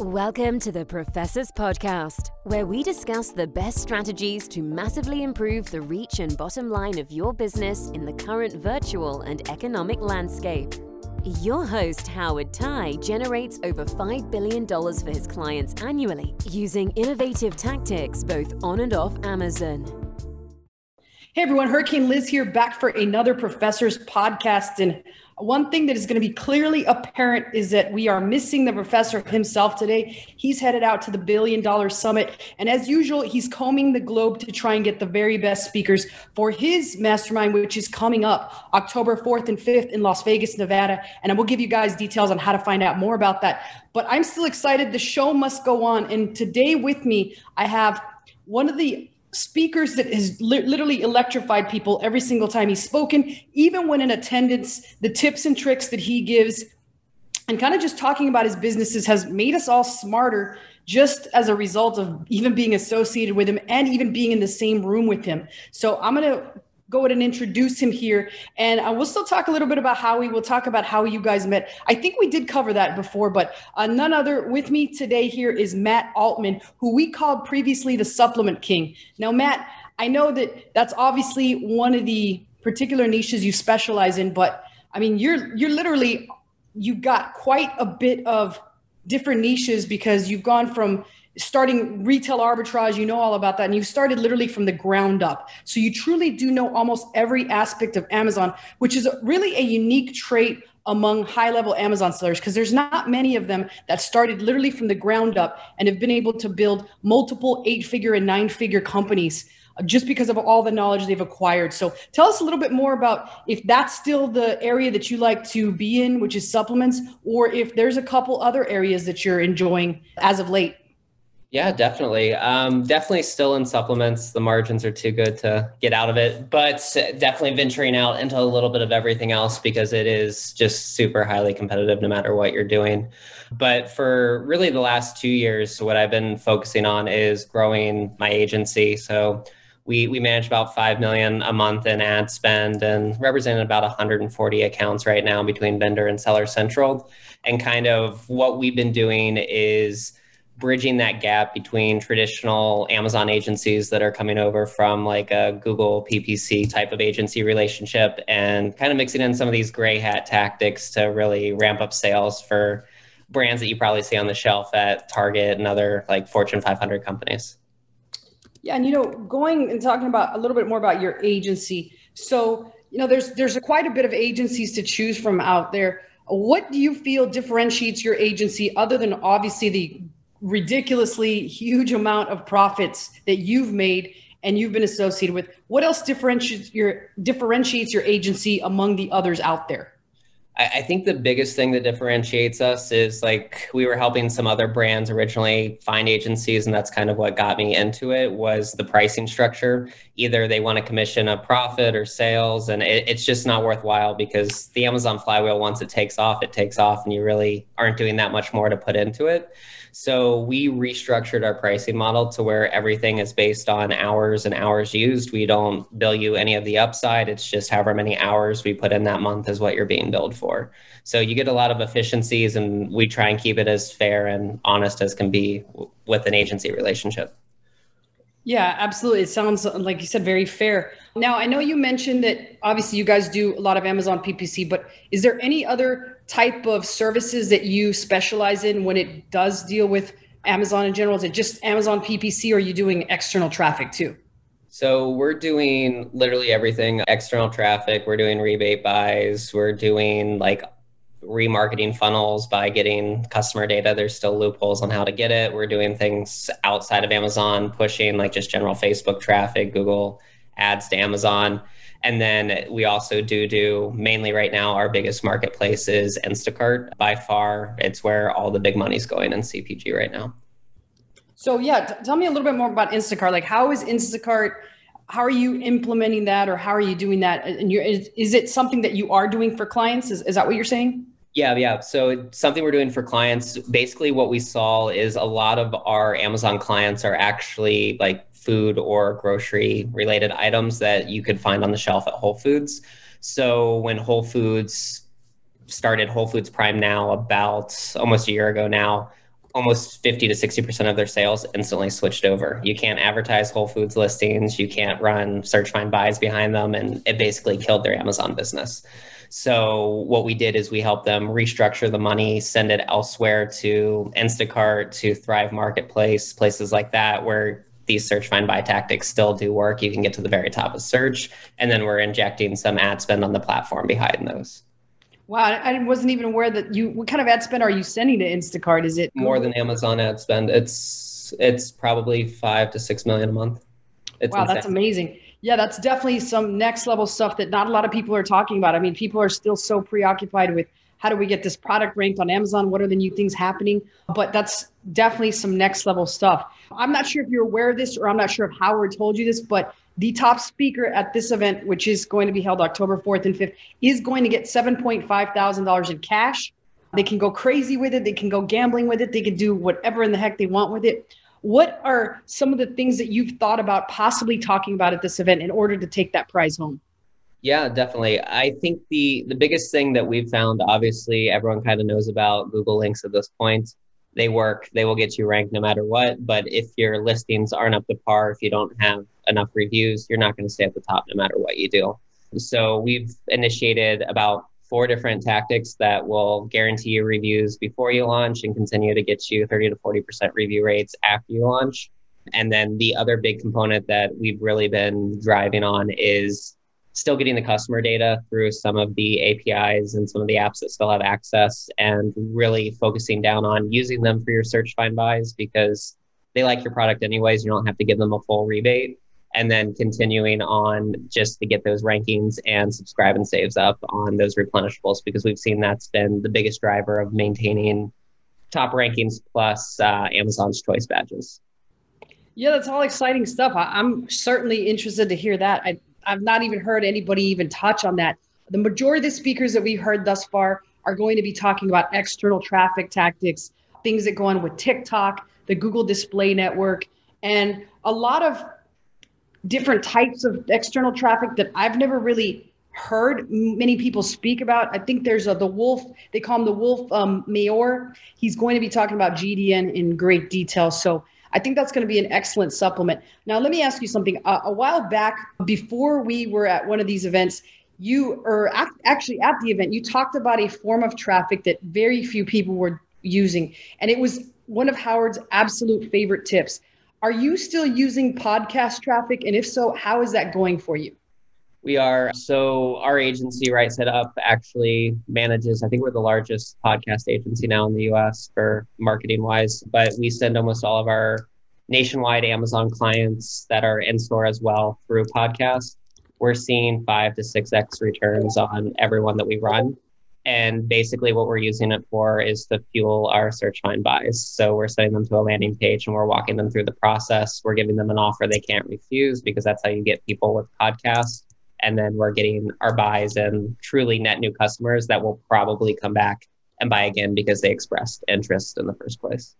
Welcome to the Professors Podcast, where we discuss the best strategies to massively improve the reach and bottom line of your business in the current virtual and economic landscape. Your host, Howard Thai, generates over $5 billion for his clients annually using innovative tactics both on and off Amazon. Hey everyone, Hurricane Liz here, back for another Professors Podcast. And one thing that is going to be clearly apparent is that we are missing the professor himself today. He's headed out to the billion dollar summit. And as usual, he's combing the globe to try and get the very best speakers for his mastermind, which is coming up October 4th and 5th in Las Vegas, Nevada. And I will give you guys details on how to find out more about that. But I'm still excited. The show must go on. And today with me, I have one of the speakers that has li- literally electrified people every single time he's spoken, even when in attendance, the tips and tricks that he gives and kind of just talking about his businesses has made us all smarter just as a result of even being associated with him and even being in the same room with him. So I'm going to go ahead and introduce him here. And uh, we'll still talk a little bit about how we will talk about how you guys met. I think we did cover that before, but uh, none other with me today here is Matt Altman, who we called previously the supplement king. Now, Matt, I know that that's obviously one of the particular niches you specialize in, but I mean, you're you're literally you've got quite a bit of different niches because you've gone from starting retail arbitrage, you know all about that. And you've started literally from the ground up. So you truly do know almost every aspect of Amazon, which is really a unique trait among high level Amazon sellers because there's not many of them that started literally from the ground up and have been able to build multiple eight figure and nine figure companies uh, just because of all the knowledge they've acquired. So tell us a little bit more about if that's still the area that you like to be in, which is supplements, or if there's a couple other areas that you're enjoying as of late. Yeah, definitely. Um, definitely still in supplements. The margins are too good to get out of it, but definitely venturing out into a little bit of everything else because it is just super highly competitive no matter what you're doing. But for really the last two years, what I've been focusing on is growing my agency. So we, we manage about 5 million a month in ad spend and representing about 140 accounts right now between vendor and seller central. And kind of what we've been doing is bridging that gap between traditional Amazon agencies that are coming over from like a Google PPC type of agency relationship and kind of mixing in some of these gray hat tactics to really ramp up sales for brands that you probably see on the shelf at Target and other like Fortune 500 companies. Yeah, and you know, going and talking about a little bit more about your agency. So, you know, there's there's quite a bit of agencies to choose from out there. What do you feel differentiates your agency other than obviously the ridiculously huge amount of profits that you've made and you've been associated with. What else differentiates your differentiates your agency among the others out there? I think the biggest thing that differentiates us is like we were helping some other brands originally find agencies, and that's kind of what got me into it was the pricing structure. Either they want to commission a profit or sales, and it, it's just not worthwhile because the Amazon flywheel, once it takes off, it takes off, and you really aren't doing that much more to put into it. So we restructured our pricing model to where everything is based on hours and hours used. We don't bill you any of the upside. It's just however many hours we put in that month is what you're being billed for. So you get a lot of efficiencies, and we try and keep it as fair and honest as can be with an agency relationship. Yeah, absolutely. It sounds like you said very fair. Now, I know you mentioned that obviously you guys do a lot of Amazon PPC, but is there any other type of services that you specialize in when it does deal with Amazon in general? Is it just Amazon PPC or are you doing external traffic too? So we're doing literally everything external traffic. We're doing rebate buys. We're doing like remarketing funnels by getting customer data. There's still loopholes on how to get it. We're doing things outside of Amazon, pushing like just general Facebook traffic, Google ads to Amazon. And then we also do do mainly right now, our biggest marketplace is Instacart. By far, it's where all the big money's going in CPG right now. So, yeah, t- tell me a little bit more about Instacart. Like, how is Instacart? How are you implementing that, or how are you doing that? And you're, is, is it something that you are doing for clients? Is, is that what you're saying? Yeah, yeah. So something we're doing for clients. Basically, what we saw is a lot of our Amazon clients are actually like food or grocery related items that you could find on the shelf at Whole Foods. So when Whole Foods started Whole Foods Prime now about almost a year ago now, almost 50 to 60% of their sales instantly switched over. You can't advertise Whole Foods listings, you can't run search find buys behind them, and it basically killed their Amazon business. So, what we did is we helped them restructure the money, send it elsewhere to Instacart, to Thrive Marketplace, places like that, where these search find buy tactics still do work. You can get to the very top of search. And then we're injecting some ad spend on the platform behind those. Wow, I wasn't even aware that you. What kind of ad spend are you sending to Instacart? Is it more than Amazon ad spend? It's it's probably five to six million a month. It's wow, insane. that's amazing. Yeah, that's definitely some next level stuff that not a lot of people are talking about. I mean, people are still so preoccupied with how do we get this product ranked on Amazon? What are the new things happening? But that's definitely some next level stuff. I'm not sure if you're aware of this, or I'm not sure if Howard told you this, but the top speaker at this event, which is going to be held October 4th and 5th, is going to get $7.5 thousand in cash. They can go crazy with it. They can go gambling with it. They can do whatever in the heck they want with it. What are some of the things that you've thought about possibly talking about at this event in order to take that prize home? Yeah, definitely. I think the the biggest thing that we've found, obviously, everyone kind of knows about Google links at this point they work, they will get you ranked no matter what. But if your listings aren't up to par, if you don't have enough reviews, you're not going to stay at the top no matter what you do. So we've initiated about four different tactics that will guarantee you reviews before you launch and continue to get you 30 to 40% review rates after you launch. And then the other big component that we've really been driving on is still getting the customer data through some of the APIs and some of the apps that still have access and really focusing down on using them for your search find buys because they like your product anyways. You don't have to give them a full rebate. And then continuing on just to get those rankings and subscribe and saves up on those replenishables because we've seen that's been the biggest driver of maintaining top rankings plus uh, Amazon's choice badges. Yeah, that's all exciting stuff. I, am certainly interested to hear that. I, I've not even heard anybody even touch on that. The majority of the speakers that we've heard thus far are going to be talking about external traffic tactics, things that go on with TikTok, the Google Display Network, and a lot of different types of external traffic that I've never really heard many people speak about. I think there's a, the Wolf, they call him the Wolf um, Mayor. He's going to be talking about GDN in great detail. So I think that's going to be an excellent supplement. Now, let me ask you something. Uh, a while back, before we were at one of these events, you or actually at the event, you talked about a form of traffic that very few people were using, and it was one of Howard's absolute favorite tips. Are you still using podcast traffic? And if so, how is that going for you? We are. So our agency, Right Side Up, actually manages, I think we're the largest podcast agency now in the US for marketing wise, but we send almost all of our nationwide Amazon clients that are in store as well through podcast. We're seeing five to six X returns on everyone that we run. And basically, what we're using it for is to fuel our search find buys. So we're sending them to a landing page and we're walking them through the process. We're giving them an offer they can't refuse because that's how you get people with podcasts and then we're getting our buys and truly net new customers that will probably come back and buy again because they expressed interest in the first place.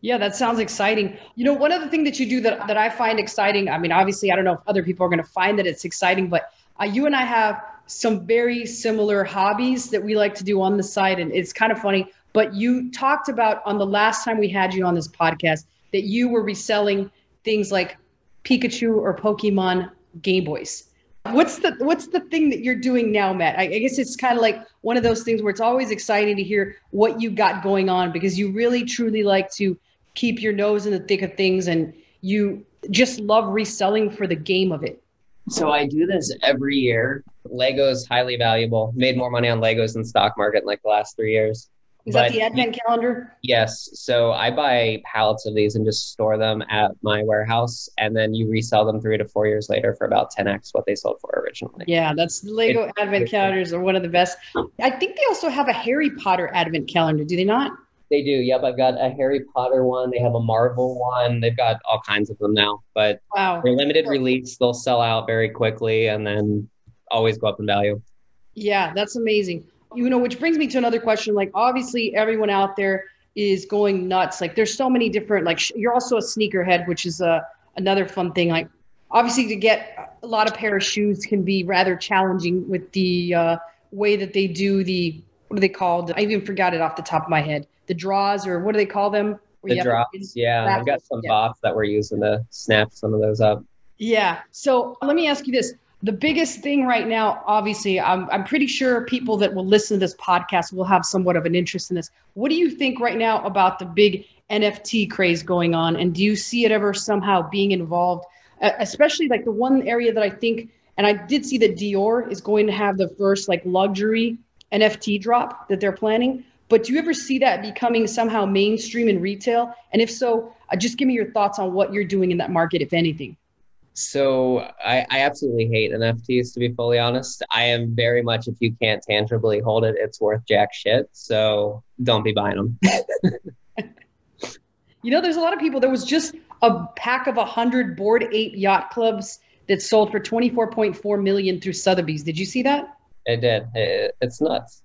Yeah, that sounds exciting. You know, one of the things that you do that, that I find exciting, I mean, obviously, I don't know if other people are going to find that it's exciting, but uh, you and I have some very similar hobbies that we like to do on the side. And it's kind of funny, but you talked about on the last time we had you on this podcast that you were reselling things like Pikachu or Pokemon Game Boys. What's the what's the thing that you're doing now, Matt? I, I guess it's kind of like one of those things where it's always exciting to hear what you got going on because you really truly like to keep your nose in the thick of things and you just love reselling for the game of it. So I do this every year. Legos highly valuable. Made more money on Legos than stock market in like the last three years. Is but that the advent calendar? Yes. So I buy pallets of these and just store them at my warehouse, and then you resell them three to four years later for about 10x what they sold for originally. Yeah, that's the Lego it, advent calendars are one of the best. I think they also have a Harry Potter advent calendar. Do they not? They do. Yep, I've got a Harry Potter one. They have a Marvel one. They've got all kinds of them now. But wow. they're limited release. They'll sell out very quickly and then always go up in value. Yeah, that's amazing you know, which brings me to another question. Like, obviously, everyone out there is going nuts. Like, there's so many different. Like, sh- you're also a sneakerhead, which is a uh, another fun thing. Like, obviously, to get a lot of pair of shoes can be rather challenging with the uh, way that they do the what are they called? I even forgot it off the top of my head. The draws, or what do they call them? the drops, yeah. I've got some yeah. bots that we're using to snap some of those up. Yeah. So let me ask you this. The biggest thing right now, obviously, I'm, I'm pretty sure people that will listen to this podcast will have somewhat of an interest in this. What do you think right now about the big NFT craze going on? And do you see it ever somehow being involved? Especially like the one area that I think, and I did see that Dior is going to have the first like luxury NFT drop that they're planning. But do you ever see that becoming somehow mainstream in retail? And if so, uh, just give me your thoughts on what you're doing in that market, if anything. So I, I absolutely hate NFTs to be fully honest. I am very much if you can't tangibly hold it, it's worth jack shit. So don't be buying them. you know, there's a lot of people. There was just a pack of hundred Bored Ape Yacht Clubs that sold for 24.4 million through Sotheby's. Did you see that? It did. It, it's nuts.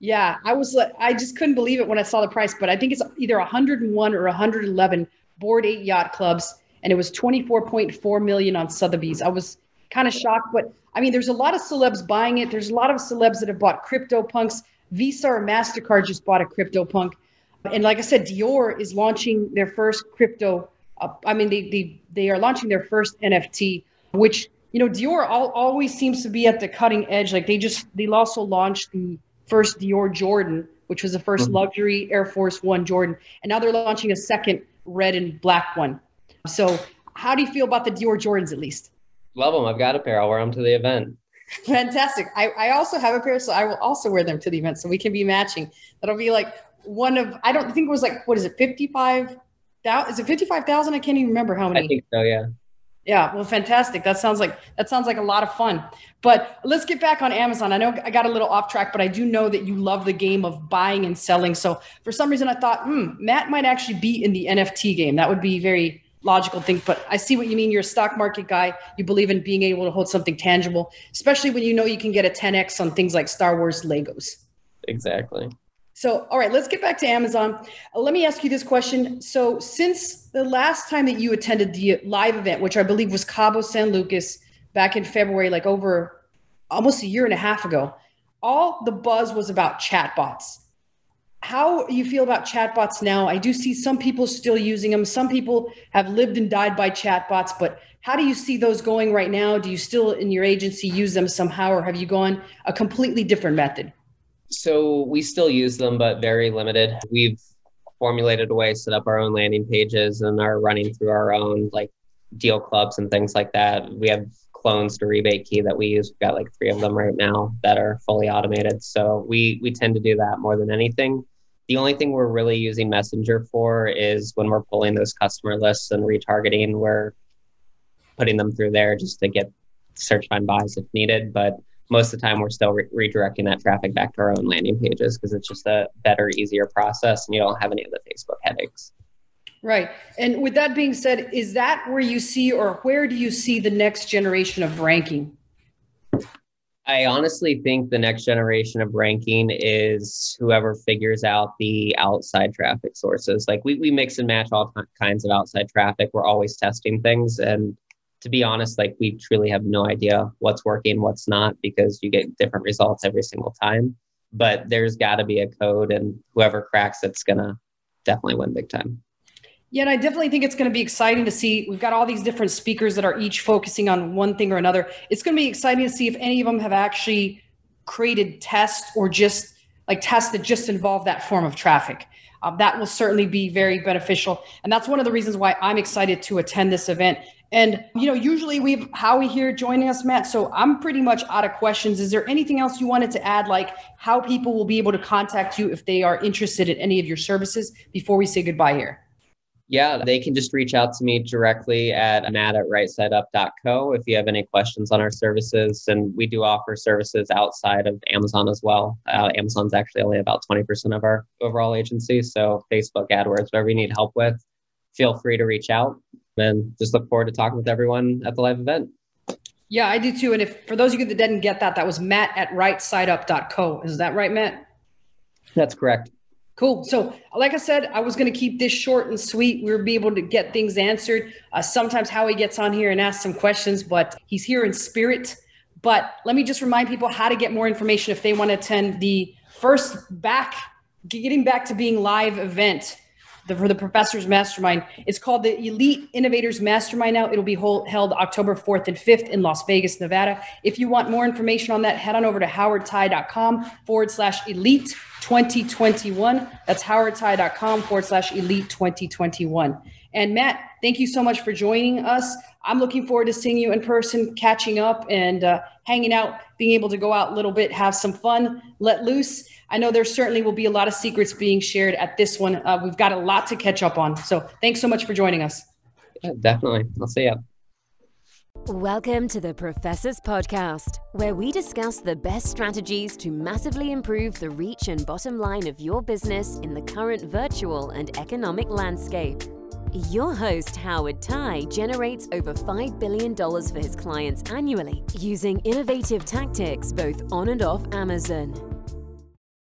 Yeah, I was like, I just couldn't believe it when I saw the price, but I think it's either 101 or 111 board eight yacht clubs, and it was 24.4 million on Sotheby's. I was kind of shocked, but I mean, there's a lot of celebs buying it. There's a lot of celebs that have bought CryptoPunks. Visa or Mastercard just bought a CryptoPunk, and like I said, Dior is launching their first crypto. Uh, I mean, they they they are launching their first NFT, which you know, Dior all, always seems to be at the cutting edge. Like they just they also launched the first Dior Jordan, which was the 1st mm-hmm. luxury Air Force One Jordan, and now they're launching a second red and black one. So, how do you feel about the Dior Jordans at least? Love them. I've got a pair. I'll wear them to the event. Fantastic. I, I also have a pair, so I will also wear them to the event, so we can be matching. That'll be like one of I don't think it was like what is it fifty five? Is it fifty five thousand? I can't even remember how many. I think so. Yeah. Yeah, well, fantastic. That sounds like that sounds like a lot of fun. But let's get back on Amazon. I know I got a little off track, but I do know that you love the game of buying and selling. So for some reason, I thought, hmm, Matt might actually be in the NFT game. That would be very logical thing. But I see what you mean. You're a stock market guy. You believe in being able to hold something tangible, especially when you know you can get a 10x on things like Star Wars Legos. Exactly. So, all right, let's get back to Amazon. Uh, let me ask you this question. So, since the last time that you attended the live event, which I believe was Cabo San Lucas back in February, like over almost a year and a half ago, all the buzz was about chatbots. How you feel about chatbots now? I do see some people still using them. Some people have lived and died by chatbots, but how do you see those going right now? Do you still in your agency use them somehow, or have you gone a completely different method? So we still use them, but very limited. We've formulated a way, set up our own landing pages, and are running through our own like deal clubs and things like that. We have clones to rebate key that we use. We've got like three of them right now that are fully automated. So we we tend to do that more than anything. The only thing we're really using Messenger for is when we're pulling those customer lists and retargeting, we're putting them through there just to get search find buys if needed. But most of the time we're still re- redirecting that traffic back to our own landing pages because it's just a better, easier process and you don't have any of the Facebook headaches. Right. And with that being said, is that where you see or where do you see the next generation of ranking? I honestly think the next generation of ranking is whoever figures out the outside traffic sources. Like we, we mix and match all kinds of outside traffic. We're always testing things. And to be honest, like we truly have no idea what's working, what's not, because you get different results every single time. But there's got to be a code, and whoever cracks it's gonna definitely win big time. Yeah, and I definitely think it's going to be exciting to see. We've got all these different speakers that are each focusing on one thing or another. It's going to be exciting to see if any of them have actually created tests or just like tests that just involve that form of traffic. Um, that will certainly be very beneficial. And that's one of the reasons why I'm excited to attend this event and you know, usually we have Howie here joining us, Matt. So I'm pretty much out of questions. Is there anything else you wanted to add, like how people will be able to contact you if they are interested in any of your services before we say goodbye here? Yeah, they can just reach out to me directly at matt at rightsideUp.co if you have any questions on our services. And we do offer services outside of Amazon as well. Uh, Amazon's actually only about 20% of our overall agency. So Facebook, AdWords, whatever you need help with, feel free to reach out and just look forward to talking with everyone at the live event. Yeah, I do too. And if for those of you that didn't get that, that was Matt at rightsideUp.co. Is that right, Matt? That's correct. Cool. So, like I said, I was going to keep this short and sweet. We'll be able to get things answered. Uh, sometimes Howie gets on here and asks some questions, but he's here in spirit. But let me just remind people how to get more information if they want to attend the first back, getting back to being live event the, for the professors mastermind. It's called the Elite Innovators Mastermind now. It'll be hold, held October 4th and 5th in Las Vegas, Nevada. If you want more information on that, head on over to howardthai.com forward slash elite 2021. That's howardthai.com forward slash elite 2021. And Matt, thank you so much for joining us. I'm looking forward to seeing you in person, catching up, and uh, hanging out, being able to go out a little bit, have some fun, let loose. I know there certainly will be a lot of secrets being shared at this one. Uh, we've got a lot to catch up on. So thanks so much for joining us. Yeah, definitely. I'll see you. Welcome to the Professors Podcast, where we discuss the best strategies to massively improve the reach and bottom line of your business in the current virtual and economic landscape. Your host, Howard Thai, generates over $5 billion for his clients annually using innovative tactics both on and off Amazon.